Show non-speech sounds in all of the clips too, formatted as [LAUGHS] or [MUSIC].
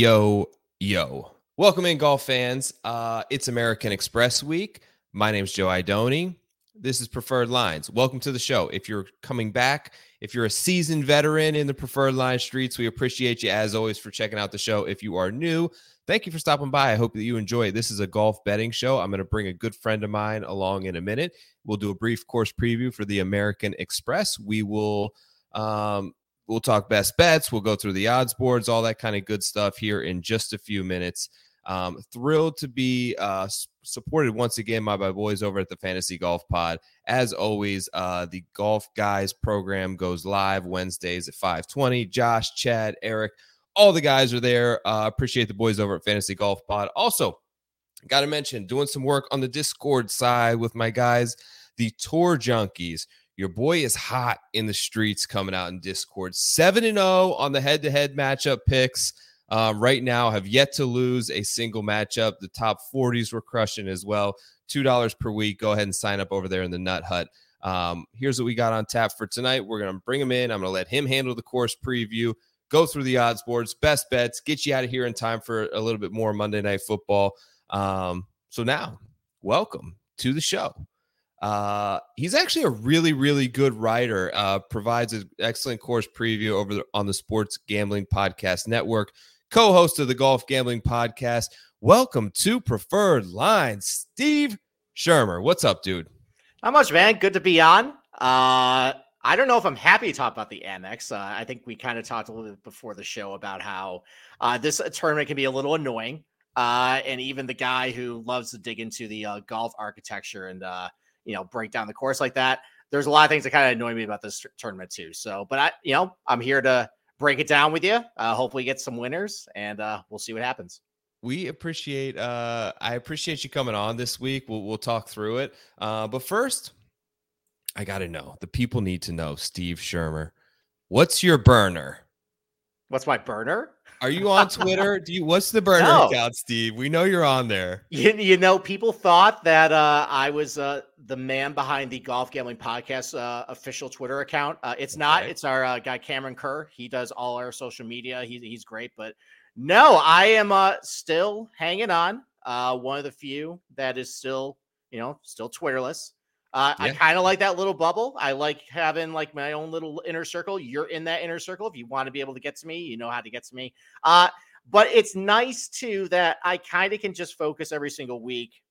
Yo, yo. Welcome in, golf fans. Uh, it's American Express Week. My name's Joe Idoni. This is Preferred Lines. Welcome to the show. If you're coming back, if you're a seasoned veteran in the Preferred Line streets, we appreciate you as always for checking out the show. If you are new, thank you for stopping by. I hope that you enjoy. This is a golf betting show. I'm going to bring a good friend of mine along in a minute. We'll do a brief course preview for the American Express. We will um, we'll talk best bets. We'll go through the odds boards, all that kind of good stuff here in just a few minutes. Um, thrilled to be uh, supported once again by my boys over at the Fantasy Golf Pod. As always, uh, the Golf Guys program goes live Wednesdays at 5:20. Josh, Chad, Eric, all the guys are there. Uh, appreciate the boys over at Fantasy Golf Pod. Also, got to mention doing some work on the Discord side with my guys, the Tour Junkies. Your boy is hot in the streets coming out in Discord. 7 and 0 on the head to head matchup picks. Um, right now, have yet to lose a single matchup. The top 40s were crushing as well. $2 per week. Go ahead and sign up over there in the Nut Hut. Um, here's what we got on tap for tonight. We're going to bring him in. I'm going to let him handle the course preview, go through the odds boards, best bets, get you out of here in time for a little bit more Monday Night Football. Um, so now, welcome to the show. Uh, he's actually a really, really good writer. Uh, provides an excellent course preview over the, on the Sports Gambling Podcast Network. Co-host of the Golf Gambling Podcast. Welcome to Preferred Lines, Steve Shermer. What's up, dude? Not much, man. Good to be on. Uh, I don't know if I'm happy to talk about the Amex. Uh, I think we kind of talked a little bit before the show about how uh, this tournament can be a little annoying. Uh, and even the guy who loves to dig into the uh, golf architecture and uh, you know break down the course like that, there's a lot of things that kind of annoy me about this tournament too. So, but I, you know, I'm here to break it down with you. Uh, hopefully, get some winners, and uh, we'll see what happens. we appreciate uh i appreciate you coming on this week we'll, we'll talk through it uh but first i gotta know the people need to know steve shermer what's your burner What's my burner? are you on twitter [LAUGHS] do you what's the burner No. account steve we know you're on there You, you know, people thought that uh, I was uh, the man behind the Golf Gambling Podcast uh, official Twitter account. Uh, it's not. It's our uh, guy Cameron Kerr. He does all our social media. He's he's great. But no, I am uh, still hanging on. Uh, one of the few that is still, you know, still Twitterless. Uh, I kind of like that little bubble. I like having like my own little inner circle. You're in that inner circle. If you want to be able to get to me, you know how to get to me. Uh, but it's nice too that I kind of can just focus every single week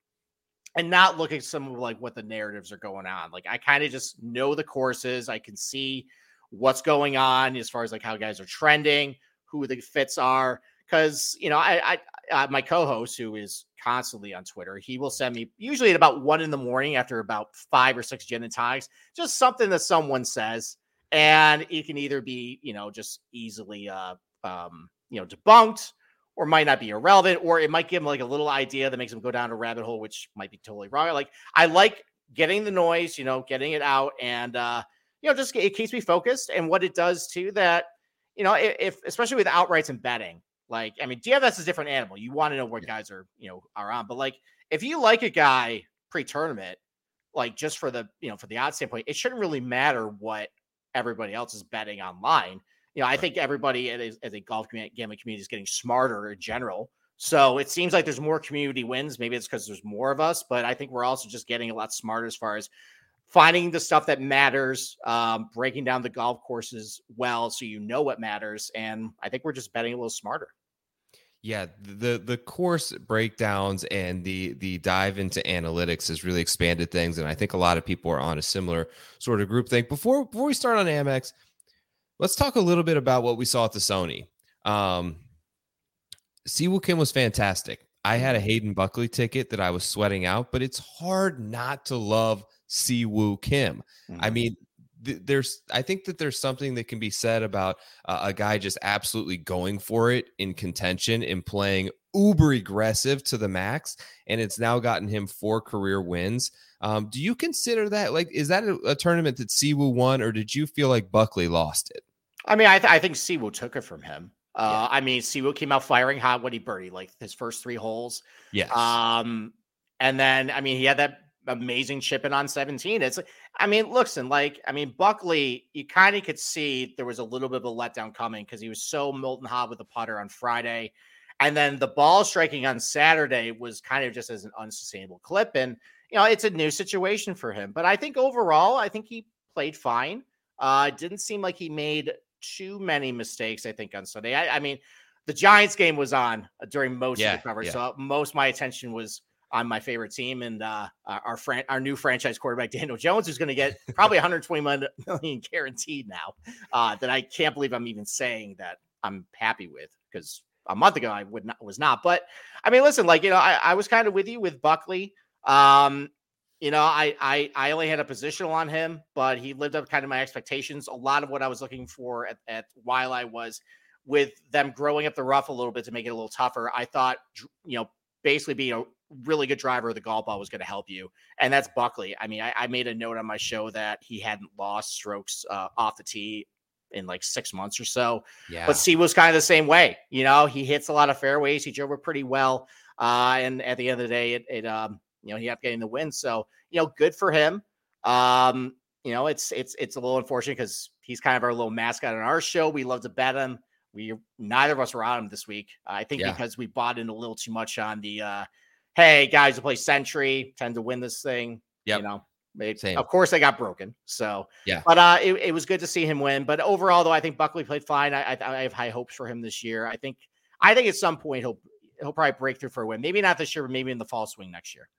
and not look at some of like what the narratives are going on. Like I kind of just know the courses. I can see what's going on as far as like how guys are trending, who the fits are. Because you know, I, I uh, my co-host who is constantly on Twitter, he will send me usually at about one in the morning after about five or six gin and tonics, just something that someone says, and it can either be you know just easily uh um you know debunked or might not be irrelevant, or it might give them like a little idea that makes them go down a rabbit hole, which might be totally wrong. Like I like getting the noise, you know, getting it out, and uh, you know, just it keeps me focused. And what it does too, that you know, if especially with outrights and betting, like I mean, DFS is a different animal. You want to know what guys are, you know, are on, but like if you like a guy pre-tournament, like just for the you know for the odds standpoint, it shouldn't really matter what everybody else is betting online you know, I think everybody as, as a golf gambling community is getting smarter in general. So it seems like there's more community wins. Maybe it's because there's more of us, but I think we're also just getting a lot smarter as far as finding the stuff that matters, um, breaking down the golf courses well, so you know what matters. And I think we're just betting a little smarter. Yeah, the the course breakdowns and the the dive into analytics has really expanded things, and I think a lot of people are on a similar sort of group think. Before before we start on Amex, let's talk a little bit about what we saw at the Sony. Um, Siwoo Kim was fantastic. I had a Hayden Buckley ticket that I was sweating out, but it's hard not to love Siwoo Kim. I Mhm. mean, th- there's I think that there's something that can be said about uh, a guy just absolutely going for it in contention and playing uber aggressive to the max, and it's now gotten him four career wins. Um, do you consider that like is that a, a tournament that Siwoo won, or did you feel like Buckley lost it? I mean, I, th- I think Siwoo took it from him. Uh, yeah. I mean, Siwoo came out firing hot when he birdied like his first three holes. Yes. Um, and then I mean, he had that amazing chipping on 17. It's I mean, listen, like I mean, Buckley, you kind of could see there was a little bit of a letdown coming because he was so molten hot with the putter on Friday. And then the ball striking on Saturday was kind of just as an unsustainable clip. And you know, it's a new situation for him. But I think overall, I think he played fine. Uh, didn't seem like he made too many mistakes, I think, on Sunday. I, I mean, the Giants game was on during most yeah, of the coverage. Yeah. So most my attention was on my favorite team and uh, our fran- our new franchise quarterback Daniel Jones is going to get probably 120 [LAUGHS] million guaranteed now. Uh, that I can't believe I'm even saying that I'm happy with because a month ago I would not was not. But I mean, listen, like you know, I, I was kind of with you with Buckley. Um, you know, I, I I only had a positional on him, but he lived up kind of my expectations. A lot of what I was looking for at, at Waialae was with them growing up the rough a little bit to make it a little tougher. I thought, you know, basically being a really good driver of the golf ball was going to help you. And that's Buckley. I mean, I, I, made a note on my show that he hadn't lost strokes uh, off the tee in like six months or so. Yeah. But C was kind of the same way. You know, he hits a lot of fairways. He drove it pretty well. Uh, and at the end of the day, it, it um, you know, he ended up getting the win. So, you know, good for him. Um, you know, it's it's it's a little unfortunate because he's kind of our little mascot on our show. We love to bet him. We neither of us were on him this week. I think yeah. because we bought in a little too much on the uh hey, guys who play Sentry tend to win this thing. Yep. You know, they, of course they got broken. So yeah, but uh, it, it, was good to see him win. But overall, though, I think Buckley played fine. I, I, I, have high hopes for him this year. I think I think at some point he'll he'll probably break through for a win. Maybe not this year, but maybe in the fall swing next year.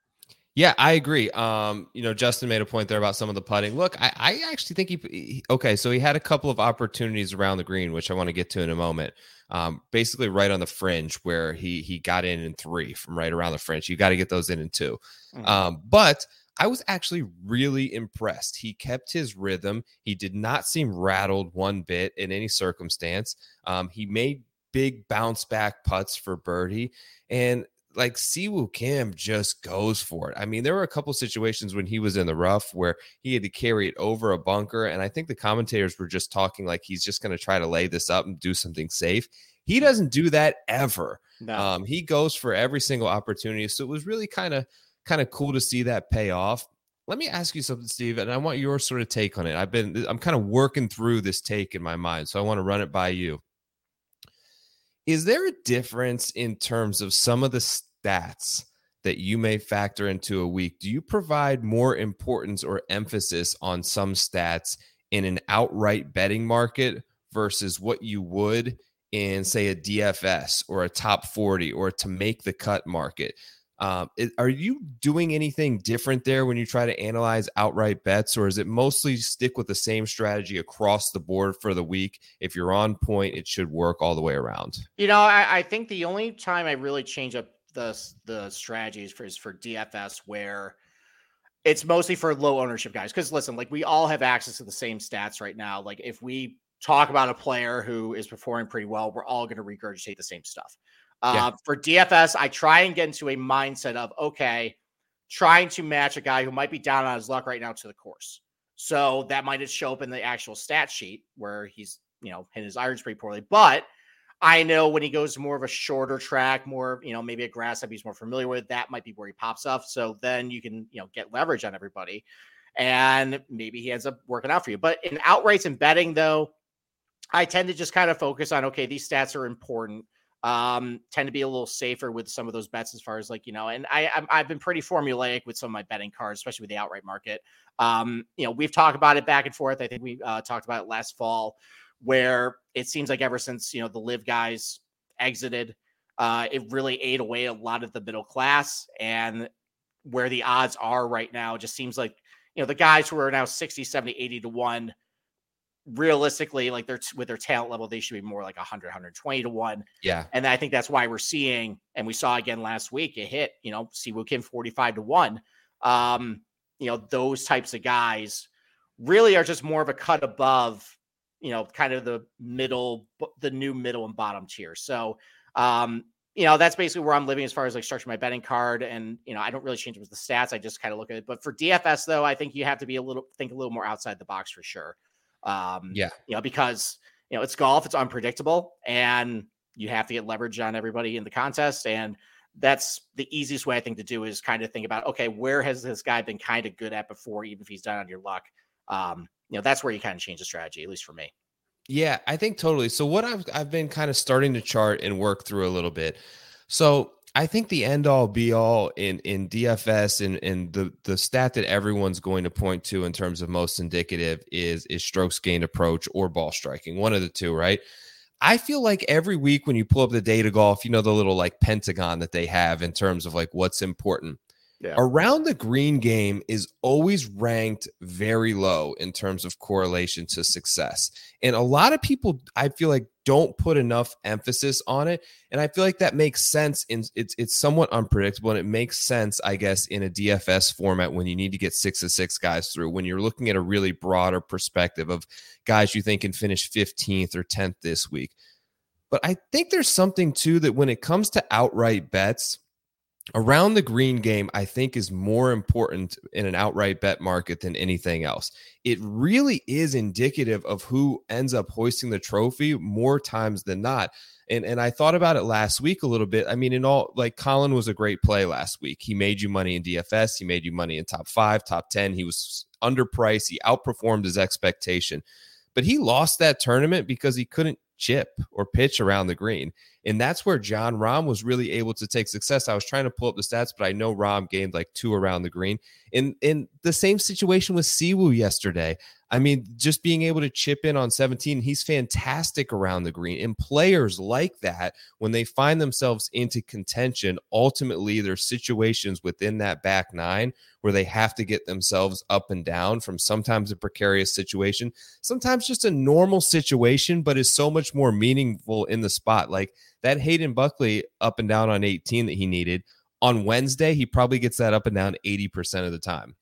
Yeah, I agree. Um, you know, Justin made a point there about some of the putting. Look, I, I actually think he, he okay. So he had a couple of opportunities around the green, which I want to get to in a moment um, basically right on the fringe where he he got in in three from right around the fringe. You got to get those in in 2 mm-hmm. um, but I was actually really impressed. He kept his rhythm. He did not seem rattled one bit in any circumstance. Um, he made big bounce back putts for birdie, and like Siwoo Kim just goes for it. I mean, there were a couple situations when he was in the rough where he had to carry it over a bunker, and I think the commentators were just talking like he's just going to try to lay this up and do something safe. He doesn't do that ever. No. Um, he goes for every single opportunity. So it was really kind of kind of cool to see that pay off. Let me ask you something, Steve, and I want your sort of take on it. I've been I'm kind of working through this take in my mind, so I want to run it by you. Is there a difference in terms of some of the stats that you may factor into a week? Do you provide more importance or emphasis on some stats in an outright betting market versus what you would in, say, a DFS or a top 40 or to make the cut market? Um, are you doing anything different there when you try to analyze outright bets, or is it mostly stick with the same strategy across the board for the week? If you're on point, it should work all the way around. You know, I, I think the only time I really change up the the strategies for is for DFS where it's mostly for low ownership guys. Because listen, like we all have access to the same stats right now. Like if we talk about a player who is performing pretty well, we're all going to regurgitate the same stuff. Uh, yeah. For DFS, I try and get into a mindset of okay, trying to match a guy who might be down on his luck right now to the course. So that might just show up in the actual stat sheet where he's, you know, hitting his irons pretty poorly. But I know when he goes more of a shorter track, more, you know, maybe a grass that he's more familiar with, that might be where he pops up. So then you can, you know, get leverage on everybody. And maybe he ends up working out for you. But in outrights and betting, though, I tend to just kind of focus on okay, these stats are important um tend to be a little safer with some of those bets as far as like you know and i i have been pretty formulaic with some of my betting cards especially with the outright market. Um you know we've talked about it back and forth. I think we uh, talked about it last fall where it seems like ever since you know the LIV guys exited uh it really ate away a lot of the middle class and where the odds are right now just seems like you know the guys who are now 60 70 80 to 1 realistically, like they're with their talent level, they should be more like 100, 120 to one. Yeah. And I think that's why we're seeing, and we saw again last week, it hit, you know, Siwoo Kim 45 to one. Um, you know, those types of guys really are just more of a cut above, you know, kind of the middle, the new middle and bottom tier. So, um, you know, that's basically where I'm living as far as like structure my betting card. And, you know, I don't really change it with the stats. I just kind of look at it. But for DFS, though, I think you have to be a little, think a little more outside the box for sure. Um, yeah. You know, because, you know, it's golf, it's unpredictable, and you have to get leverage on everybody in the contest. And that's the easiest way I think to do is kind of think about, okay, where has this guy been kind of good at before, even if he's done on your luck? Um, you know, that's where you kind of change the strategy, at least for me. Yeah, I think totally. So what I've I've been kind of starting to chart and work through a little bit. So I think the end all be all in in DFS and and the the stat that everyone's going to point to in terms of most indicative is is strokes gained approach or ball striking, one of the two, right? I feel like every week when you pull up the data golf, you know the little like pentagon that they have in terms of like what's important. Yeah. Around the green game is always ranked very low in terms of correlation to success. And a lot of people, I feel like, don't put enough emphasis on it. And I feel like that makes sense. In it's it's somewhat unpredictable, and it makes sense, I guess, in a DFS format when you need to get six to six guys through. When you're looking at a really broader perspective of guys you think can finish 15th or 10th this week. But I think there's something too that when it comes to outright bets, around the green game, I think, is more important in an outright bet market than anything else. It really is indicative of who ends up hoisting the trophy more times than not. And and I thought about it last week a little bit. I mean, in all like Collin was a great play last week. He made you money in DFS. He made you money in top five, top ten. He was underpriced. He outperformed his expectation, but he lost that tournament because he couldn't chip or pitch around the green. And that's where Jon Rahm was really able to take success. I was trying to pull up the stats, but I know Rahm gained like two around the green. In in the same situation with Siwoo yesterday. I mean, just being able to chip in on 17, he's fantastic around the green. And players like that, when they find themselves into contention, ultimately there's situations within that back nine where they have to get themselves up and down from sometimes a precarious situation, sometimes just a normal situation, but is so much more meaningful in the spot. Like that Hayden Buckley up and down on 18 that he needed on Wednesday, he probably gets that up and down 80% of the time.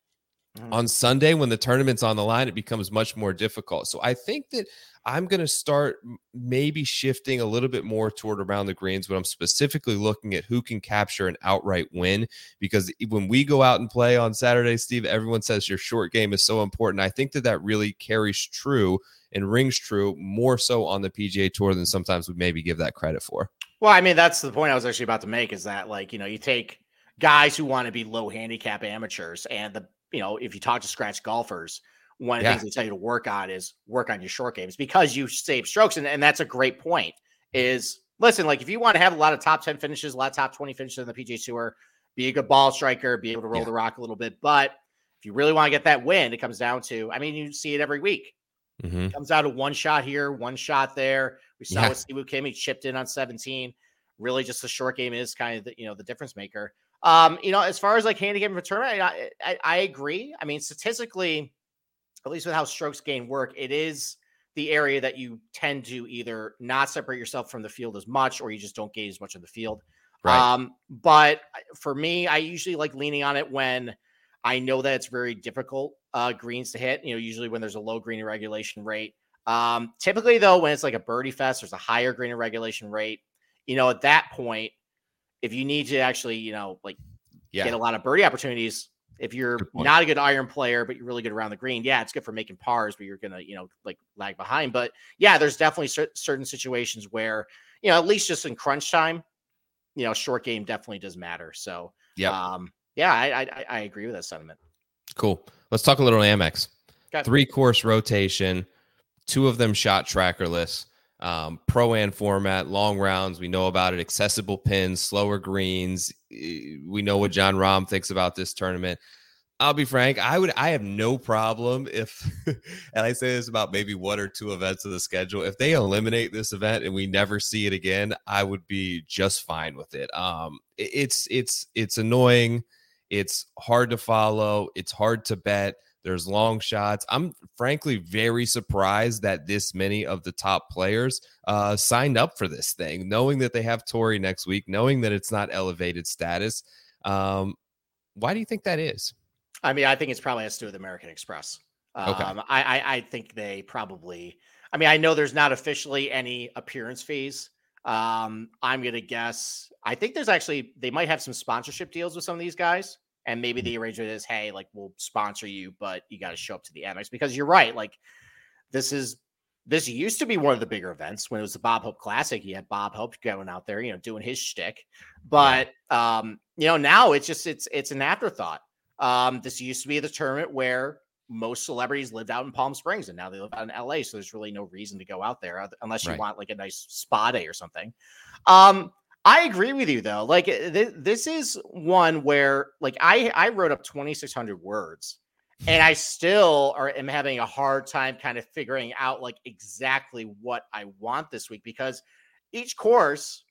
Mm. On Sunday, when the tournament's on the line, it becomes much more difficult. So I think that I'm going to start maybe shifting a little bit more toward around the greens when I'm specifically looking at who can capture an outright win. Because when we go out and play on Saturday, Steve, everyone says your short game is so important. I think that that really carries true and rings true more so on the PGA Tour than sometimes we maybe give that credit for. Well, I mean, that's the point I was actually about to make is that, like, you know, you take guys who want to be low handicap amateurs and the you know, if you talk to scratch golfers, one of the yeah. things they tell you to work on is work on your short games because you save strokes. And, and that's a great point. Is listen, like if you want to have a lot of top 10 finishes, a lot of top 20 finishes in the PGA Tour, be a good ball striker, be able to roll yeah. the rock a little bit. But if you really want to get that win, it comes down to, I mean, you see it every week. Mm-hmm. It comes out to one shot here, one shot there. We saw yeah. with Siwoo Kim, he chipped in on 17. Really, just the short game is kind of the, you know the difference maker. Um, you know, as far as like handicapping for tournament, I, I, I agree. I mean, statistically, at least with how strokes gain work, it is the area that you tend to either not separate yourself from the field as much or you just don't gain as much of the field. Right. Um, but for me, I usually like leaning on it when I know that it's very difficult uh, greens to hit. You know, usually when there's a low green regulation rate. Um, typically, though, when it's like a birdie fest, there's a higher green regulation rate. You know, at that point, if you need to actually, you know, like yeah. get a lot of birdie opportunities, if you're not a good iron player, but you're really good around the green, yeah, it's good for making pars, but you're gonna, you know, like lag behind. But yeah, there's definitely cer- certain situations where, you know, at least just in crunch time, you know, short game definitely does matter. So yeah, um, yeah, I, I, I agree with that sentiment. Cool. Let's talk a little Amex. Three course rotation, two of them shot trackerless um, pro and format, long rounds. We know about it. Accessible pins, slower greens. We know what Jon Rahm thinks about this tournament. I'll be frank. I would. I have no problem if, [LAUGHS] and I say this about maybe one or two events of the schedule. If they eliminate this event and we never see it again, I would be just fine with it. Um, it's it's it's annoying. It's hard to follow. It's hard to bet. There's long shots. I'm frankly very surprised that this many of the top players uh, signed up for this thing, knowing that they have Torrey next week, knowing that it's not elevated status. Um, why do you think that is? I mean, I think it's probably has to do with American Express. Okay. Um, I, I I think they probably. I mean, I know there's not officially any appearance fees. Um, I'm gonna guess. I think there's actually they might have some sponsorship deals with some of these guys, and maybe the arrangement is, hey, like we'll sponsor you, but you got to show up to the Amex because you're right. Like this is this used to be one of the bigger events when it was the Bob Hope Classic. You had Bob Hope going out there, you know, doing his shtick. But um, you know, now it's just it's it's an afterthought. Um, this used to be the tournament where most celebrities lived out in Palm Springs, and now they live out in LA. So there's really no reason to go out there unless you Right. want like a nice spa day or something. Um, I agree with you though. Like th- this is one where like I I wrote up 2,600 words, and I still are am having a hard time kind of figuring out like exactly what I want this week because each course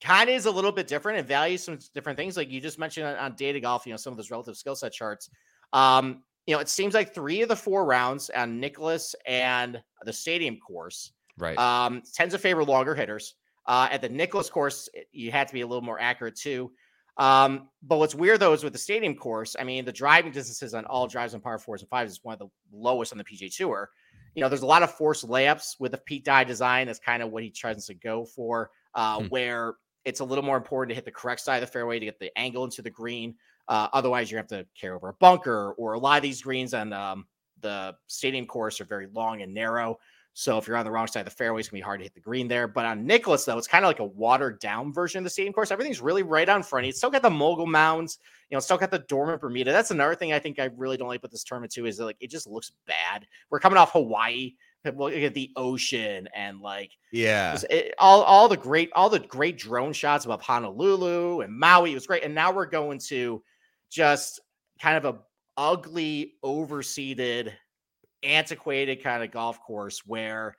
kind of is a little bit different and values some different things. Like you just mentioned on, on data golf, you know, some of those relative skill set charts. Um, you know, it seems like three of the four rounds on Nicklaus and the stadium course Right. um, tends to favor longer hitters. Uh, at the Nicklaus course, you had to be a little more accurate too. Um, but what's weird though is with the stadium course, I mean, the driving distances on all drives on par fours and fives is one of the lowest on the PGA Tour. You know, there's a lot of forced layups with the Pete Dye design. That's kind of what he tries to go for, uh, Hmm. where it's a little more important to hit the correct side of the fairway to get the angle into the green. Uh, otherwise, you have to carry over a bunker, or a lot of these greens on um, the stadium course are very long and narrow. So if you're on the wrong side of the fairway, it's gonna be hard to hit the green there. But on Nicklaus, though, it's kind of like a watered down version of the stadium course. Everything's really right on front. It's still got the mogul mounds, you know, still got the dormant Bermuda. That's another thing I think I really don't like with this tournament too, is that, like it just looks bad. We're coming off Hawaii, look at the ocean and like yeah. it- it- eh, all all the great all the great drone shots above Honolulu and Maui. It was great, and now we're going to just kind of a ugly, overseeded, antiquated kind of golf course where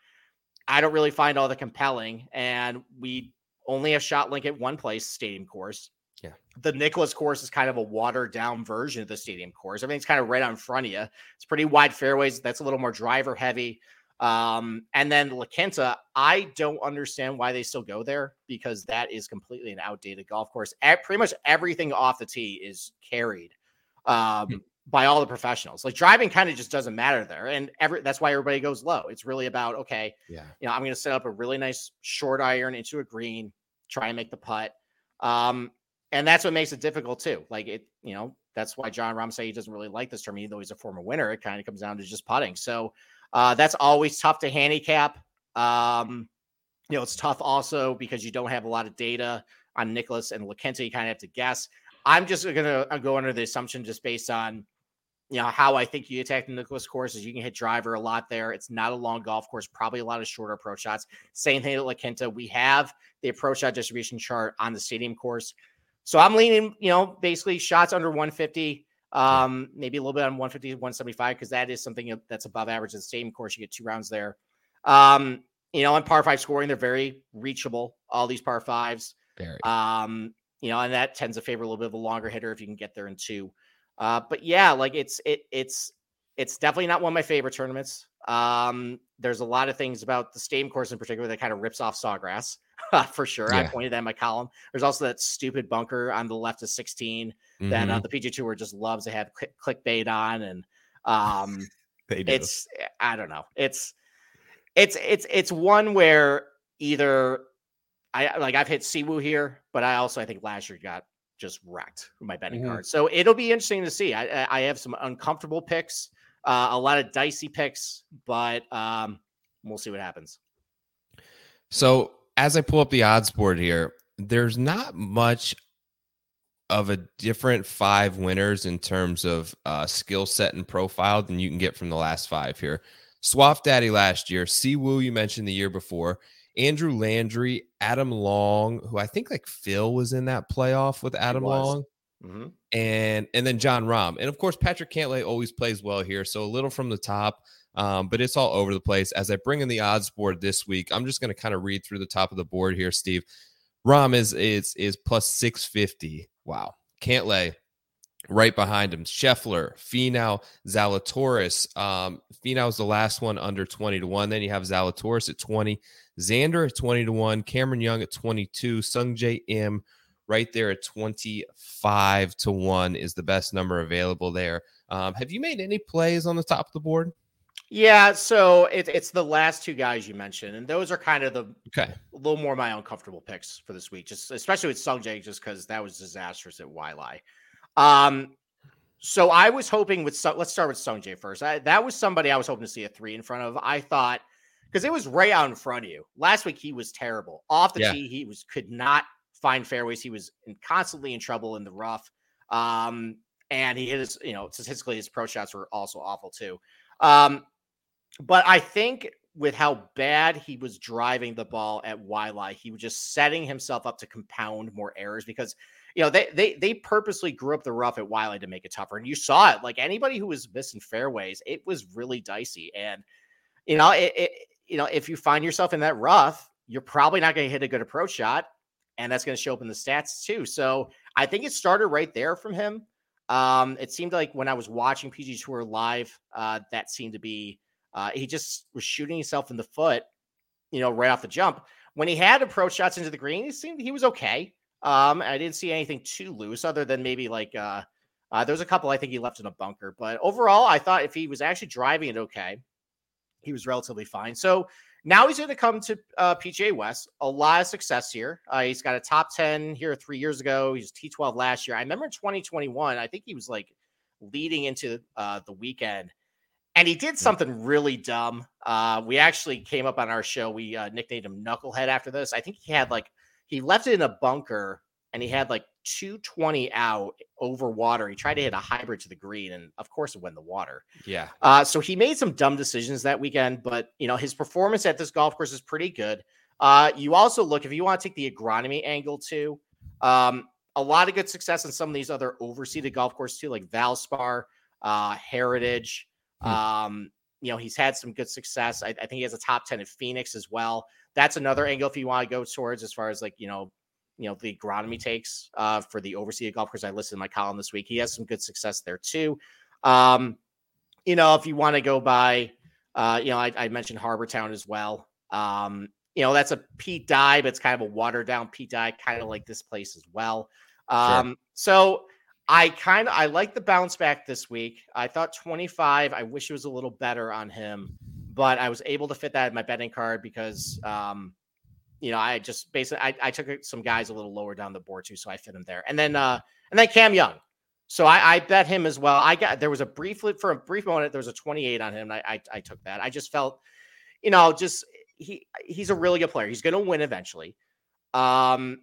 I don't really find all the compelling, and we only have shot link at one place, stadium course. Yeah. The Nicklaus course is kind of a watered down version of the stadium course. Everything's kind of right on front of you. It's pretty wide fairways. That's a little more driver heavy. Um, and then La Quinta, I don't understand why they still go there because that is completely an outdated golf course. At, pretty much everything off the tee is carried um, by all the professionals. Like driving kind of just doesn't matter there, and every that's why everybody goes low. It's really about okay, Yeah. you know, I'm going to set up a really nice short iron into a green, try and make the putt. Um, and that's what makes it difficult too. Like it, you know, that's why Jon Rahm say he doesn't really like this term, even though he's a former winner. It kind of comes down to just putting. So uh, that's always tough to handicap. Um, you know, it's tough also because you don't have a lot of data on Nicklaus and La Quinta. You kind of have to guess. I'm just gonna uh, go under the assumption just based on you know how I think you attack the Nicklaus course is you can hit driver a lot there. It's not a long golf course, probably a lot of shorter approach shots. Same thing at La Quinta. We have the approach shot distribution chart on the stadium course. So I'm leaning, you know, basically shots under 150, um, maybe a little bit on 150, 175, because that is something that's above average at the stadium course. You get two rounds there. Um, you know, on par five scoring, they're very reachable, all these par fives. Very. Um, you know, and that tends to favor a little bit of a longer hitter if you can get there in two. Uh, but yeah, like it's it it's it's definitely not one of my favorite tournaments. Um, there's a lot of things about the stadium course in particular that kind of rips off Sawgrass [LAUGHS] for sure. I pointed that in my column. There's also that stupid bunker on the left of 16 that uh, Mhm. the PG Tour just loves to have click, clickbait on, and um, [LAUGHS] they do. it's eh, I don't know. It's it's it's it's one where either I like I've hit Siwoo here, but I also I think last year got just wrecked my betting Mhm. card. So it'll be interesting to see. I I- I have some uncomfortable picks, uh, a lot of dicey picks, but um, we'll see what happens. So as I pull up the odds board here, there's not much of a different five winners in terms of uh, skill set and profile than you can get from the last five here. Swaff Daddy last year, Siwoo you mentioned the year before, Andrew Landry, Adam Long, who I think like Phil was in that playoff with Adam. Long Mhm. and and then Jon Rahm. And of course, Patrick Cantlay always plays well here. So a little from the top, um, but it's all over the place. As I bring in the odds board this week, I'm just going to kind of read through the top of the board here, Steve. Rahm is is is plus 650. Wow. Cantlay right behind him. Scheffler, Finau, Zalatoris. Um, Finau's the last one under 20 to 1. Then you have Zalatoris at 20, Xander at 20 to 1, Cameron Young at 22, Sungjae Im right there at 25 to 1 is the best number available there. Um, have you made any plays on the top of the board? Yeah, so it, it's the last two guys you mentioned, and those are kind of the Okay. a little more my uncomfortable picks for this week, just especially with Sung Sungjae, just because that was disastrous at Waialae. Um, so I was hoping with Sung- let's start with Sungjae first. I, that was somebody I was hoping to see a three in front of. I thought because it was right out in front of you last week. He was terrible off the Yeah. tee. He was could not find fairways. He was in, constantly in trouble in the rough. Um, and he hit his, you know, statistically his pro shots were also awful too. Um, but I think with how bad he was driving the ball at Waialae, he was just setting himself up to compound more errors because you know they they they purposely grew up the rough at Waialae to make it tougher. And you saw it. Like anybody who was missing fairways, it was really dicey. And you know, it, it you know, if you find yourself in that rough, you're probably not going to hit a good approach shot, and that's going to show up in the stats too. So I think it started right there from him. Um, it seemed like when I was watching PG Tour live, uh, that seemed to be uh, he just was shooting himself in the foot, you know, right off the jump. When he had approach shots into the green, he seemed he was okay. Um, I didn't see anything too loose, other than maybe like uh, uh, there was a couple I think he left in a bunker, but overall, I thought if he was actually driving it okay, he was relatively fine. So now he's going to come to uh, PGA West. A lot of success here. Uh, he's got a top 10 here three years ago. He's T12 last year. I remember in 2021, I think he was like leading into uh, the weekend. And he did something really dumb. Uh, we actually came up on our show. We uh, nicknamed him Knucklehead after this. I think he had like, he left it in a bunker and he had like 220 out over water. He tried to hit a hybrid to the green. And of course, it went the water. Yeah. Uh, so he made some dumb decisions that weekend, but you know his performance at this golf course is pretty good. Uh, you also look if you want to take the agronomy angle too. Um, a lot of good success in some of these other overseeded golf courses too, like Valspar, uh, Heritage. Hmm. Um, you know he's had some good success. I, I think he has a top ten in Phoenix as well. That's another angle if you want to go towards as far as like you know you know the agronomy takes uh, for the overseas golf course. I listed in my column this week. He has some good success there too. Um, you know, if you want to go by, uh, you know, I, I mentioned Harbour Town as well. Um, you know, that's a Pete dye, but it's kind of a watered down Pete dye, kind of like this place as well. Um, so I kind of I like the bounce back this week. I thought 25. I wish it was a little better on him, but I was able to fit that in my betting card because um, you know, I just basically I, I took some guys a little lower down the board too, so I fit him there. And then uh and then Cam Young. So I, I bet him as well. I got there was a brief for a brief moment there was a 28 on him. I, I I took that. I just felt, you know, just he he's a really good player. He's going to win eventually. Um,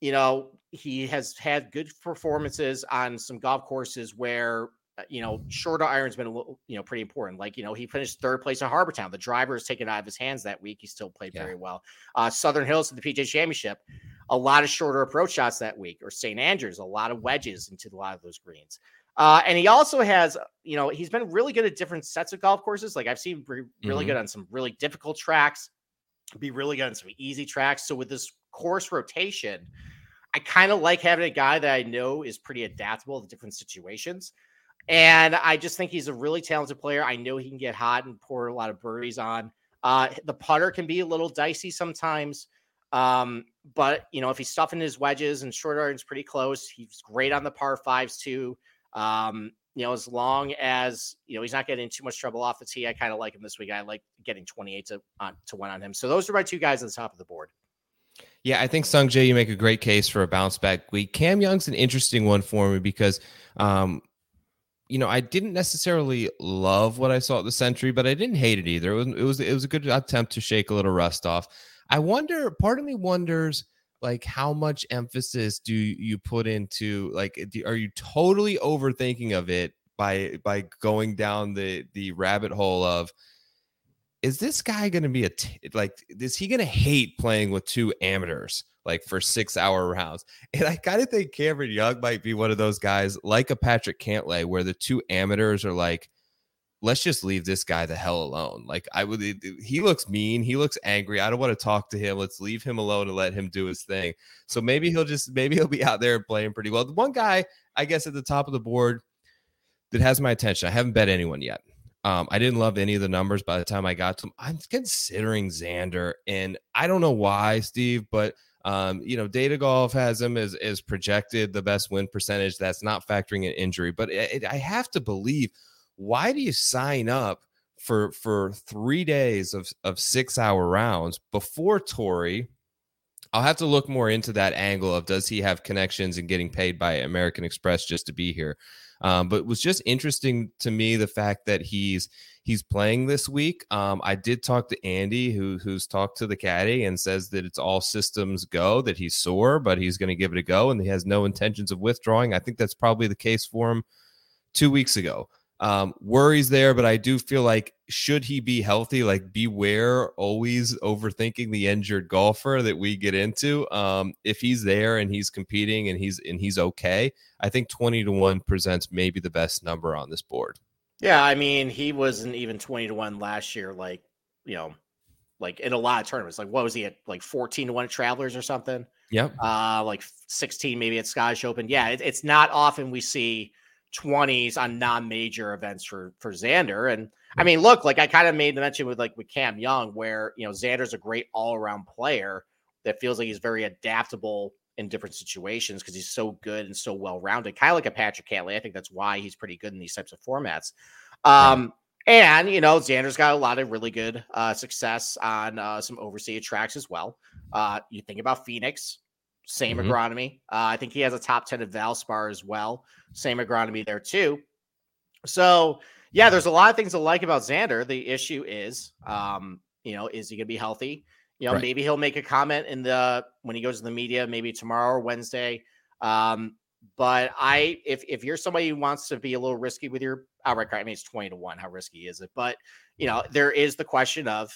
you know, he has had good performances on some golf courses where you know shorter iron's been a little you know pretty important. Like you know he finished third place at Harbour Town. The driver is taken out of his hands that week. He still played Yeah. very well. Uh, Southern Hills at the PGA Championship, a lot of shorter approach shots that week. Or St Andrews, a lot of wedges into a lot of those greens. Uh, and he also has, you know, he's been really good at different sets of golf courses. Like I've seen re- really Mhm. good on some really difficult tracks, be really good on some easy tracks. So with this course rotation, I kind of like having a guy that I know is pretty adaptable to different situations. And I just think he's a really talented player. I know he can get hot and pour a lot of birdies on. Uh, the putter can be a little dicey sometimes. Um, but you know, if he's stuffing his wedges and short iron's pretty close, he's great on the par fives too. Um, you know, as long as you know he's not getting too much trouble off the tee, I kind of like him this week. I like getting 28 to on to one on him. So those are my two guys at the top of the board. Yeah, I think Sung Jae, you make a great case for a bounce back week. Cam Young's an interesting one for me because, um, you know, I didn't necessarily love what I saw at the Sentry, but I didn't hate it either. It was it was it was a good attempt to shake a little rust off. I wonder. Part of me wonders, like, how much emphasis do you put into like, are you totally overthinking of it by by going down the the rabbit hole of is this guy going to be a t- like is he going to hate playing with two amateurs like for six hour rounds and i kind of think cameron young might be one of those guys like a patrick cantlay where the two amateurs are like let's just leave this guy the hell alone. Like i would he looks mean he looks angry i don't want to talk to him let's leave him alone and let him do his thing. So maybe he'll just maybe he'll be [LAUGHS] out there playing pretty well. The one guy i guess at the top of the board that has my attention i haven't bet anyone yet. Um, I didn't love any of the numbers by the time I got to them. I'm considering Xander, and I don't know why, Steve, but Um, you know, Data Golf has him as, as projected the best win percentage. That's not factoring in injury, but it, I have to believe. Why do you sign up for for three days of of six hour rounds before Torrey? I'll have to look more into that angle of does he have connections and getting paid by American Express just to be here. Um, but it was just interesting to me the fact that he's he's playing this week. Um, I did talk to Andy, who who's talked to the caddy and says that it's all systems go, that he's sore, but he's going to give it a go, and he has no intentions of withdrawing. I think that's probably the case for him two weeks ago. Um, worries there, but I do feel like should he be healthy, like beware always overthinking the injured golfer that we get into. Um, if he's there and he's competing and he's and he's okay, I think 20 to 1 presents maybe the best number on this board. Yeah, I mean, he wasn't even 20 to 1 last year, like, you know, like in a lot of tournaments. Like, what was he at like 14 to 1 at Travelers or something? Yep. Uh, like 16 maybe at Scottish Open. Yeah, it, it's not often we see 20s on non-major events for for Xander. And I mean, look, like I kind of made the mention with like with Cam Young, where you know Xander's a great all-around player that feels like he's very adaptable in different situations because he's so good and so well-rounded. Kind of like a Patrick Cantlay. I think that's why he's pretty good in these types of formats. Um, and you know, Xander's got a lot of really good uh, success on uh, some overseas tracks as well. Uh, you think about Phoenix, same mm-hmm. agronomy. Uh, I think he has a top 10 at Valspar as well. Same agronomy there too. So yeah, there's a lot of things to like about Xander. The issue is, um, you know, is he gonna be healthy? You know, right. maybe he'll make a comment in the when he goes to the media, maybe tomorrow or Wednesday. Um, but I, if if you're somebody who wants to be a little risky with your outright I mean, it's 20 to one. How risky is it? But you know, there is the question of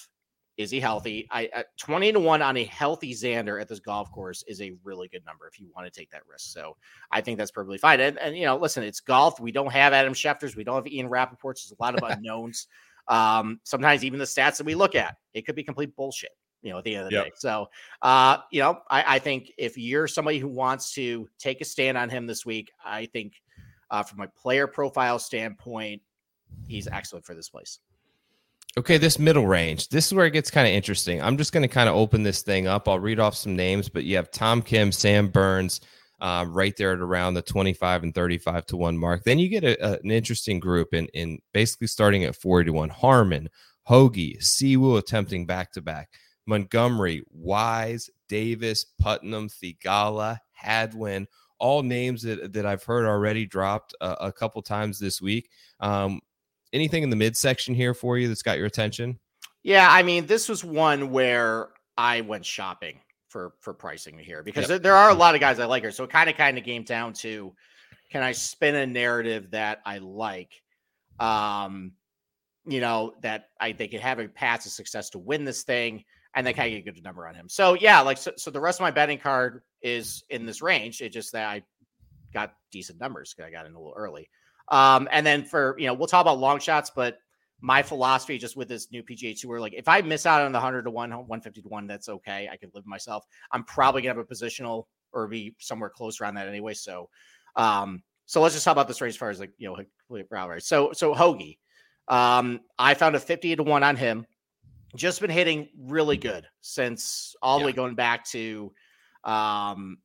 is he healthy? I 20 to 1 on a healthy Xander at this golf course is a really good number if you want to take that risk. So I think that's perfectly fine. And, and you know, listen, it's golf. We don't have Adam Schefters. We don't have Ian Rapoport's. There's a lot of [LAUGHS] unknowns. um, sometimes even the stats that we look at, it could be complete bullshit, you know, at the end of the yep. day. So, uh, you know, I, I, think if you're somebody who wants to take a stand on him this week, I think uh, from a player profile standpoint, he's excellent for this place. Okay, this middle range. This is where it gets kind of interesting. I'm just going to kind of open this thing up. I'll read off some names, but you have Tom Kim, Sam Burns, uh, right there at around the 25 and 35 to one mark. Then you get a, a, an interesting group in in basically starting at 40 to one. Harman, Hoge, Siwoo attempting back to back. Montgomery, Wise, Davis, Putnam, Theegala, Hadwin, all names that, that I've heard already dropped a, a couple times this week. Um, anything in the midsection here for you that's got your attention? Yeah, I mean, this was one where I went shopping for for pricing here because yep. there are a lot of guys I like here. So it kind of kind of came down to can I spin a narrative that I like? Um, you know, that I they could have a path to success to win this thing, and they kind of get a good number on him. So yeah, like so, so the rest of my betting card is in this range. It's just that I got decent numbers because I got in a little early. Um, and then for you know, we'll talk about long shots, but my philosophy just with this new PGA Tour, like if I miss out on the 100 to 1, 150 to 1, that's okay. I can live myself. I'm probably gonna have a positional or be somewhere close around that anyway. So, um, so let's just talk about this race as far as like you know, right. So, so Hoge, um, I found a 50 to 1 on him. Just been hitting really good since all the way going back to um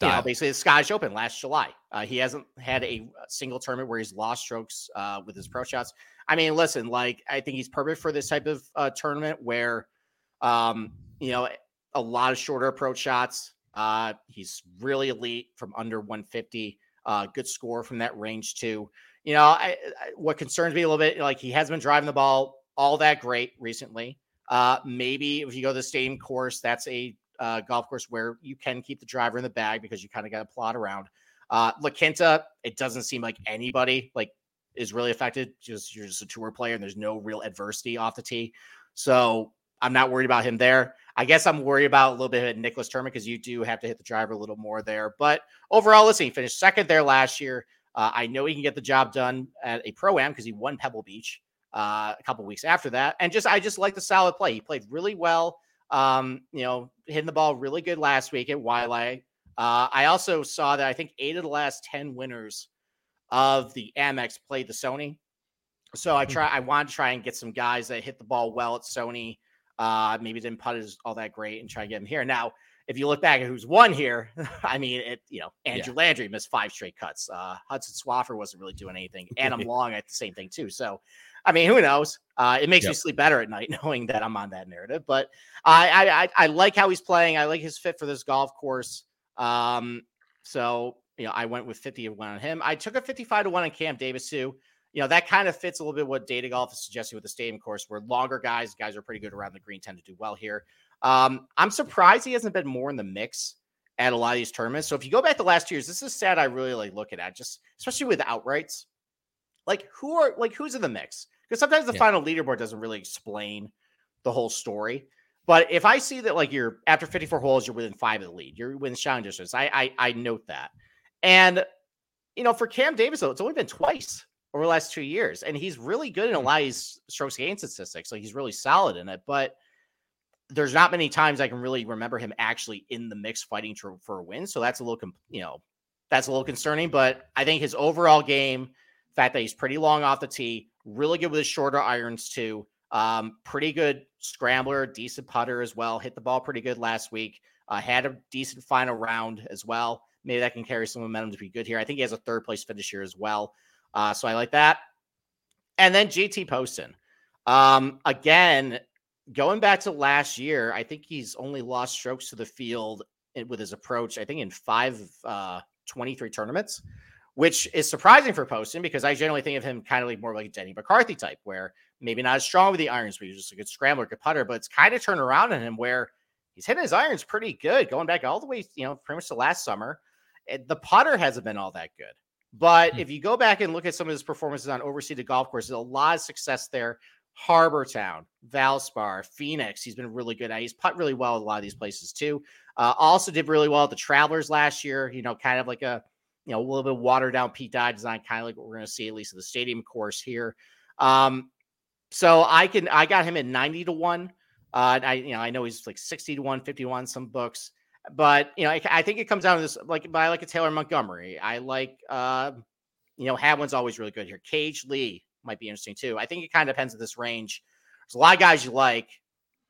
you know, basically the Scottish Open last July. Uh, he hasn't had a single tournament where he's lost strokes uh, with his pro shots. I mean, listen, like I think he's perfect for this type of uh, tournament where, um, you know, a lot of shorter approach shots. Uh, he's really elite from under 150. Uh, good score from that range too. You know, I, I, what concerns me a little bit, like he has been driving the ball all that great recently. Uh, maybe if you go the same course, that's a uh, golf course where you can keep the driver in the bag because you kind of got to plot around. Uh, La Quinta, it doesn't seem like anybody like is really affected. Just you're just a tour player and there's no real adversity off the tee. So I'm not worried about him there. I guess I'm worried about a little bit of Nicklaus Tournament because you do have to hit the driver a little more there. But overall, listen, he finished second there last year. Uh, I know he can get the job done at a pro am because he won Pebble Beach uh, a couple weeks after that. And just I just like the solid play. He played really well. Um, you know, hitting the ball really good last week at Waialae. Uh, I also saw that I think eight of the last 10 winners of the Amex played the Sony. So I hmm. try I wanted to try and get some guys that hit the ball well at Sony. Uh, maybe didn't putt as all that great and try to get them here. Now, if you look back at who's won here, [LAUGHS] I mean, it you know Andrew yeah. Landry missed five straight cuts. Uh, Hudson Swaffer wasn't really doing anything. Adam [LAUGHS] Long at the same thing too. So, I mean, who knows? Uh, it makes yep. me sleep better at night [LAUGHS] knowing that I'm on that narrative. But I, I I like how he's playing. I like his fit for this golf course. Um, so you know, I went with 50 to one on him. I took a 55 to one on Cam Davis too. You know, that kind of fits a little bit what data golf is suggesting with the stadium course, where longer guys, guys are pretty good around the green, tend to do well here. Um, I'm surprised he hasn't been more in the mix at a lot of these tournaments. So if you go back the last two years, this is sad. I really like looking at, just especially with outrights. Like who are like who's in the mix? Because sometimes the yeah. final leaderboard doesn't really explain the whole story. But if I see that like you're after 54 holes, you're within five of the lead, you're within shine distance. I I, I note that. And you know, for Cam Davis, though, it's only been twice over the last two years, and he's really good in a hmm. lot of these strokes gain statistics. Like he's really solid in it, but there's not many times I can really remember him actually in the mix fighting to, for a win. So that's a little, you know, that's a little concerning. But I think his overall game, fact that he's pretty long off the tee, really good with his shorter irons too. Um, pretty good scrambler, decent putter as well. Hit the ball pretty good last week. Uh, had a decent final round as well. Maybe that can carry some momentum to be good here. I think he has a third place finish here as well. Uh, so I like that. And then JT Poston. Um, again, going back to last year, I think he's only lost strokes to the field with his approach, I think in five uh 23 tournaments, which is surprising for Poston because I generally think of him kind of like more like a Denny McCarthy type, where maybe not as strong with the irons, but he's just a good scrambler, good putter, but it's kind of turned around in him where he's hitting his irons pretty good, going back all the way, you know, pretty much to last summer. The putter hasn't been all that good. But mm-hmm. if you go back and look at some of his performances on overseeded golf courses, a lot of success there. Harbour Town, Valspar, Phoenix. He's been really good at. He's put really well at a lot of these places too. Uh, also did really well at the Travelers last year. You know, kind of like a you know a little bit watered down Pete Dye design, kind of like what we're going to see at least at the stadium course here. Um, so I can I got him at ninety to one. Uh, I you know I know he's like sixty to one, 50 to one some books, but you know I, I think it comes down to this. Like, I like a Taylor Montgomery. I like uh, you know Hadwin's always really good here. K.H. Lee might be interesting too. I think it kind of depends on this range. There's a lot of guys you like.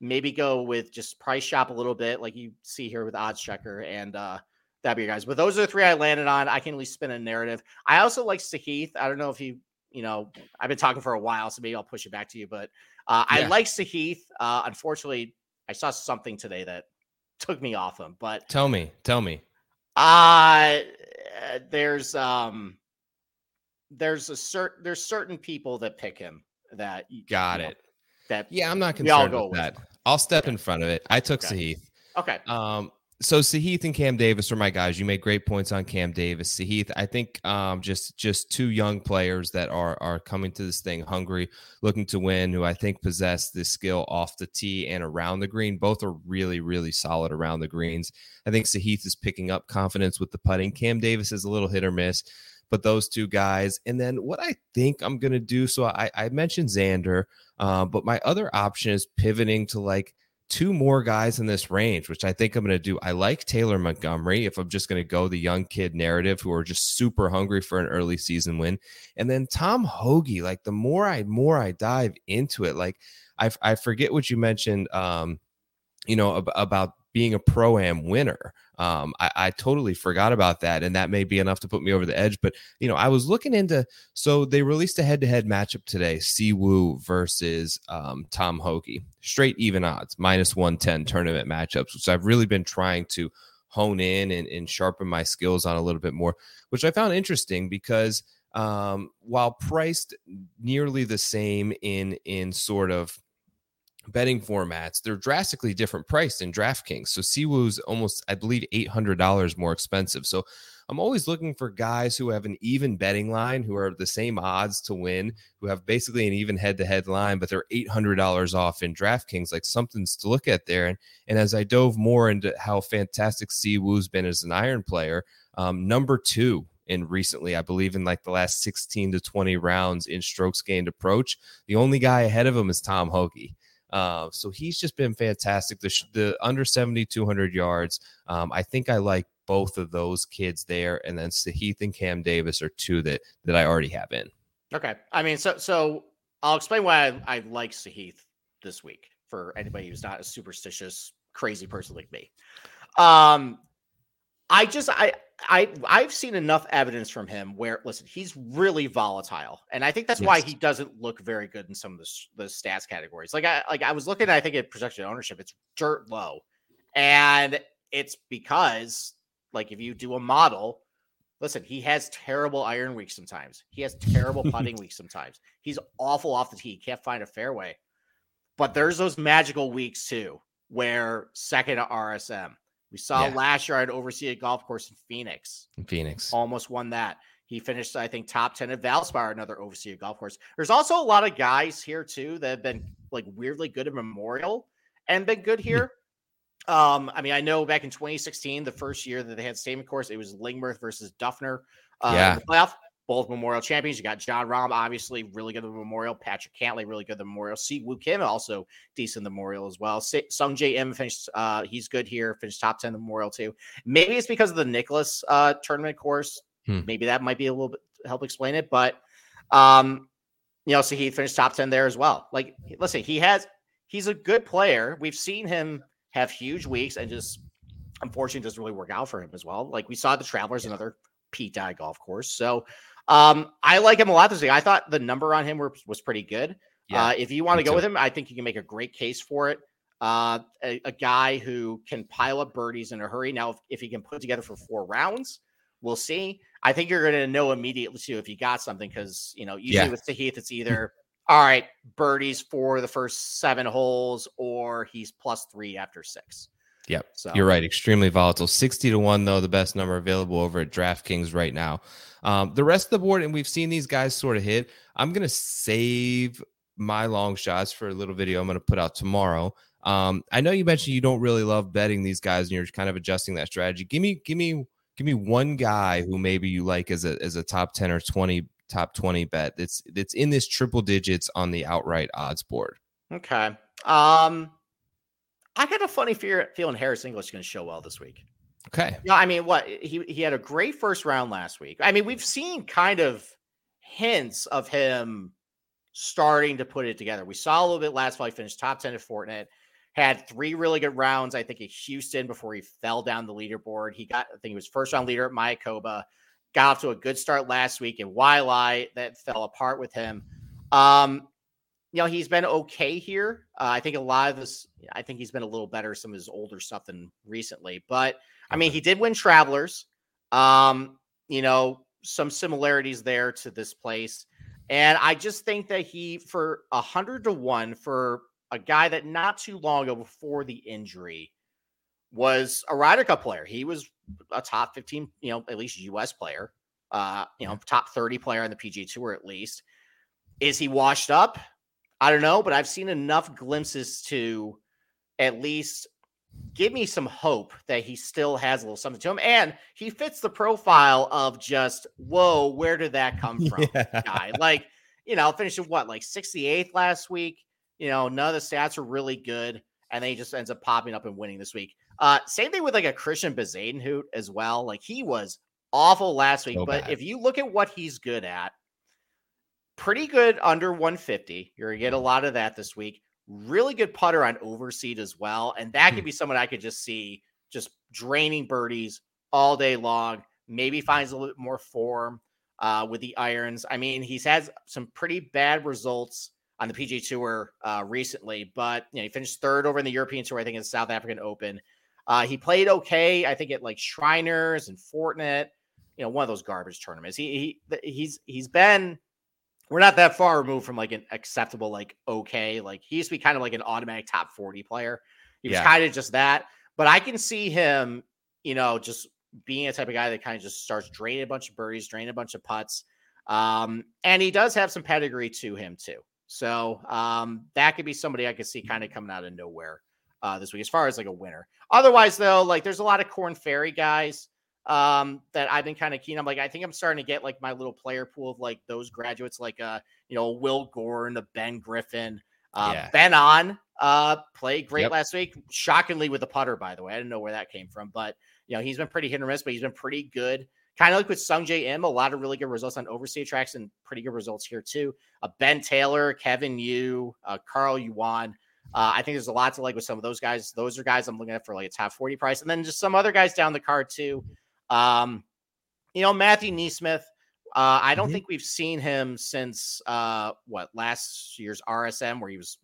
Maybe go with just price shop a little bit, like you see here with Odds Checker, and uh, that'd be your guys. But those are the three I landed on. I can at least spin a narrative. I also like Sahith. I don't know if you, you know, I've been talking for a while, so maybe I'll push it back to you. But uh, yeah. I like Sahith. Uh, unfortunately, I saw something today that took me off him. But tell me, tell me. Uh there's um there's a certain there's certain people that pick him that got it. Know, that yeah, I'm not concerned with, with that. I'll step okay. in front of it. I took okay. Sahith. Okay. Um, so Sahith and Cam Davis are my guys. You made great points on Cam Davis. Sahith, I think um, just just two young players that are are coming to this thing hungry, looking to win, who I think possess this skill off the tee and around the green. Both are really, really solid around the greens. I think Sahith is picking up confidence with the putting. Cam Davis is a little hit or miss but those two guys. And then what I think I'm to do. So I, I mentioned Xander, uh, but my other option is pivoting to like two more guys in this range, which I think I'm going to do. I like Taylor Montgomery if I'm just going to go the young kid narrative who are just super hungry for an early season win. And then Tom Hoge, like the more I more I dive into it, like I, I forget what you mentioned um you know ab- about being a pro am winner. Um, I, I, totally forgot about that, and that may be enough to put me over the edge. But you know, I was looking into so they released a head to head matchup today: Si Woo versus um, Tom Hoge, straight even odds, minus one ten tournament matchups, which I've really been trying to hone in and, and sharpen my skills on a little bit more, which I found interesting because um, while priced nearly the same in in sort of betting formats, they're drastically different priced in DraftKings. So Si Woo's almost, I believe, $800 more expensive. So I'm always looking for guys who have an even betting line, who are the same odds to win, who have basically an even head to head line, but they're $800 off in DraftKings. Like something's to look at there. And, and as I dove more into how fantastic Si Woo's been as an iron player, um, number two in recently, I believe in like the last 16 to 20 rounds in strokes gained approach. The only guy ahead of him is Tom Hoge. Uh, so he's just been fantastic. The, the under 7,200 yards. Um, I think I like both of those kids there, and then Sahith and Cam Davis are two that that I already have in. Okay, I mean, so so I'll explain why I, I like Sahith this week for anybody who's not a superstitious, crazy person like me. um, I just I I I've seen enough evidence from him where listen, he's really volatile, and I think that's why he doesn't look very good in some of the the stats categories. Like I like I was looking, I think at projection ownership, it's dirt low, and it's because like if you do a model, listen, he has terrible iron weeks sometimes. He has terrible [LAUGHS] putting weeks sometimes. He's awful off the tee. He can't find a fairway, but there's those magical weeks too where second RSM. We saw Yeah. last year at a Golf Course in Phoenix In Phoenix. almost won that. He finished, I think, top 10 at Valspar, another overseas golf course. There's also a lot of guys here, too, that have been like weirdly good at Memorial and been good here. Um, I mean, I know back in 2016, the first year that they had Stadium course, it was Lingmerth versus Dufner. Uh, in Yeah. the playoff, both Memorial champions. You got Jon Rahm, obviously really good at the Memorial. Patrick Cantlay, really good at the Memorial. Si Woo Kim, also decent at the Memorial as well. Sungjae Im finished, uh, he's good here, finished top 10 at the Memorial too. Maybe it's because of the Nicklaus uh, tournament course. Hmm. Maybe that might be a little bit help explain it. But um, you know, so he finished top 10 there as well. Like, listen, he has he's a good player. We've seen him have huge weeks and just unfortunately doesn't really work out for him as well. Like we saw the Travelers, another Pete Dye golf course. So um, I like him a lot this week. I thought the number on him were, was pretty good. Yeah, uh, if you want to go too. with him, I think you can make a great case for it. Uh, a, a guy who can pile up birdies in a hurry. Now, if, if he can put together for four rounds, we'll see. I think you're going to know immediately too if you got something because you know usually Yeah. with Sahith it's either all right birdies for the first seven holes or he's plus three after six. Yep. So You're right. Extremely volatile. 60 to 1, though, the best number available over at DraftKings right now. Um, the rest of the board, and we've seen these guys sort of hit. I'm going to save my long shots for a little video I'm going to put out tomorrow. Um, I know you mentioned you don't really love betting these guys and you're kind of adjusting that strategy. Give me, give me, give me one guy who maybe you like as a as a top 10 or 20 top 20 bet that's that's in this triple digits on the outright odds board. Okay. Um, I got a funny fear feeling Harris English is going to show well this week. Okay. Yeah, I mean, what he he had a great first round last week. I mean, we've seen kind of hints of him starting to put it together. We saw a little bit last fall. He finished top ten at Fortinet. Had three really good rounds. I think at Houston before he fell down the leaderboard. He got, I think he was first round leader at Mayakoba. Got off to a good start last week in Waialae. That fell apart with him. Um, you know, he's been okay here. Uh, I think a lot of this, I think he's been a little better some of his older stuff than recently. But I mean, he did win Travelers. Um, you know, some similarities there to this place. And I just think that he, for a hundred to one, for a guy that not too long ago before the injury was a Ryder Cup player. He was a top 15, you know, at least US player, uh, you know, top 30 player on the PG Tour at least. Is he washed up? I don't know, but I've seen enough glimpses to at least give me some hope that he still has a little something to him. And he fits the profile of just, whoa, where did that [LAUGHS] come from? Guy. Like, you know, finishing what, like 68th last week? You know, none of the stats are really good. And then he just ends up popping up and winning this week. Uh, same thing with like a Christiaan Bezuidenhout as well. Like he was awful last week, So but bad. if you look at what he's good at, pretty good under 150. You're gonna get a lot of that this week. Really good putter on overseed as well, and that could be someone I could just see just draining birdies all day long. Maybe finds a little bit more form uh, with the irons. I mean, he's had some pretty bad results on the PG Tour uh, recently, but you know he finished third over in the European Tour. I think in the South African Open. Uh, he played okay. I think at like Shriners and Fortinet. You know, one of those garbage tournaments. He he he's he's been we're not that far removed from like an acceptable, like okay. Like he used to be kind of like an automatic top 40 player. He was Yeah. kind of just that. But I can see him, you know, just being a type of guy that kind of just starts draining a bunch of birdies, draining a bunch of putts. Um, and he does have some pedigree to him too. So um, that could be somebody I could see kind of coming out of nowhere uh, this week, as far as like a winner. Otherwise, though, like there's a lot of Korn Ferry guys um that I've been kind of keen. I'm like, I think I'm starting to get like my little player pool of like those graduates, like uh, you know, Will Gordon, a Ben Griffin, uh Yeah. Ben An uh played great Yep. last week. Shockingly with the putter, by the way. I didn't know where that came from, but you know, he's been pretty hit or miss, but he's been pretty good. Kind of like with Sungjae Im, a lot of really good results on overseas tracks and pretty good results here too. Uh, ben Taylor, Kevin Yu, uh, Carl Yuan. Uh, I think there's a lot to like with some of those guys. Those are guys I'm looking at for like a top 40 price. And then just some other guys down the card too. Um, you know, Matthew NeSmith. Uh, I don't Mhm. think we've seen him since uh, what last year's RSM where he was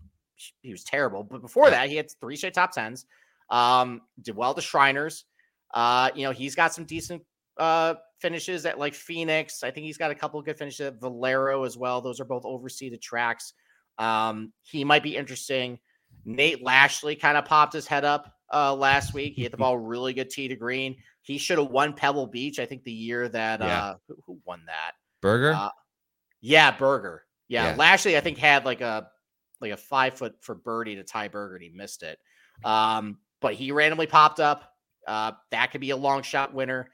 he was terrible. But before that, he had three straight top tens. Um, did well to Shriners. Uh, you know, he's got some decent uh finishes at like Phoenix. I think he's got a couple of good finishes at Valero as well. Those are both overseeded tracks. Um, he might be interesting. Nate Lashley kind of popped his head up uh last week. He hit the [LAUGHS] ball really good tee to green. He should have won Pebble Beach, I think, the year that Yeah. uh who, who won that? Berger. Uh, yeah, Berger. Yeah, Yeah. Lashley, I think, had like a like a five foot for birdie to tie Berger, and he missed it. Um, but he randomly popped up. Uh, that could be a long shot winner.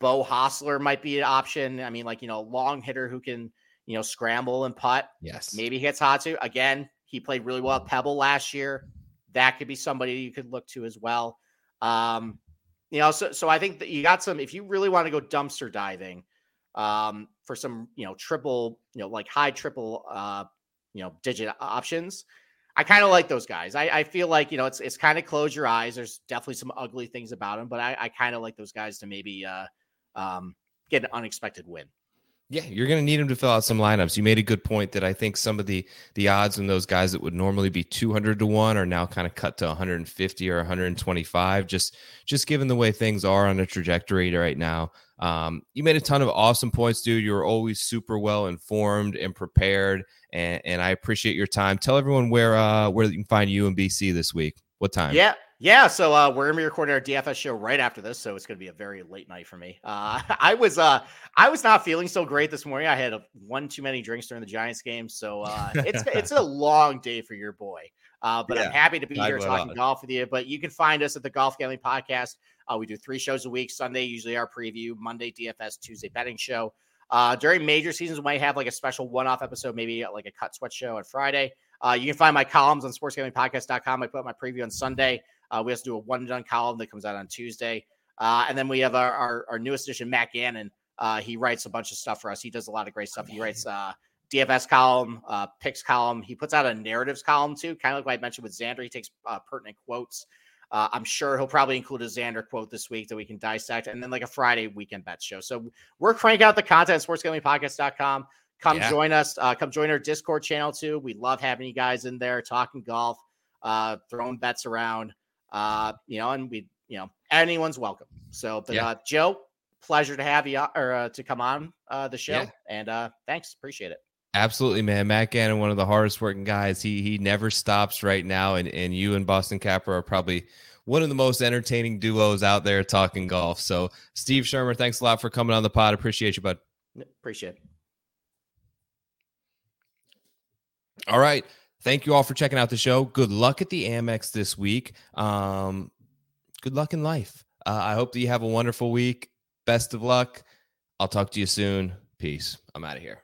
Beau Hossler might be an option. I mean, like you know, long hitter who can you know scramble and putt. yes. Maybe he gets hot too. Again, he played really well at Pebble last year. That could be somebody you could look to as well. Um, you know, so so I think that you got some. If you really want to go dumpster diving, um, for some, you know, triple, you know, like high triple, uh, you know, digit options. I kind of like those guys. I, I feel like you know it's it's kind of close your eyes. There's definitely some ugly things about them, but I, I kind of like those guys to maybe uh, um, get an unexpected win. Yeah, you're going to need him to fill out some lineups. You made a good point that I think some of the the odds on those guys that would normally be 200 to 1 are now kind of cut to 150 or 125 just just given the way things are on a trajectory right now. Um, you made a ton of awesome points, dude. You're always super well informed and prepared and and I appreciate your time. Tell everyone where uh where you can find you in BC this week. What time? Yeah, yeah. So uh, we're gonna be recording our DFS show right after this, so it's gonna be a very late night for me. Uh, [LAUGHS] I was uh, I was not feeling so great this morning. I had a, one too many drinks during the Giants game, so uh, it's [LAUGHS] it's a long day for your boy. Uh, but Yeah, I'm happy to be here talking not. golf with you. But you can find us at the Golf Gambling Podcast. Uh, we do three shows a week. Sunday usually our preview. Monday DFS. Tuesday betting show. Uh, during major seasons, we might have like a special one-off episode, maybe uh, like a cut sweat show on Friday. Uh, you can find my columns on sportsgamblingpodcast.com. I put my preview on Sunday. Uh, we also do a one and done column that comes out on Tuesday. Uh, and then we have our, our, our newest edition, Matt Gannon. Uh, he writes a bunch of stuff for us. He does a lot of great stuff. He writes uh, DFS column, uh, picks column. He puts out a narratives column too, kind of like what I mentioned with Xander. He takes uh, pertinent quotes. Uh, I'm sure he'll probably include a Xander quote this week that we can dissect, and then like a Friday weekend bet show. So we're cranking out the content at sportsgamblingpodcast.com. Come Yeah. join us. Uh, come join our Discord channel too. We love having you guys in there talking golf, uh, throwing bets around. Uh, you know, and we, you know, anyone's welcome. So, but Yeah. uh, Joe, pleasure to have you uh, or uh, to come on uh, the show, Yeah. and uh, thanks, appreciate it. Absolutely, man. Matt Gannon, one of the hardest working guys. He he never stops right now, and and you and Boston Capper are probably one of the most entertaining duos out there talking golf. So, Steve Shermer, thanks a lot for coming on the pod. Appreciate you, bud. Appreciate it. All right. Thank you all for checking out the show. Good luck at the Amex this week. Um, good luck in life. Uh, I hope that you have a wonderful week. Best of luck. I'll talk to you soon. Peace. I'm out of here.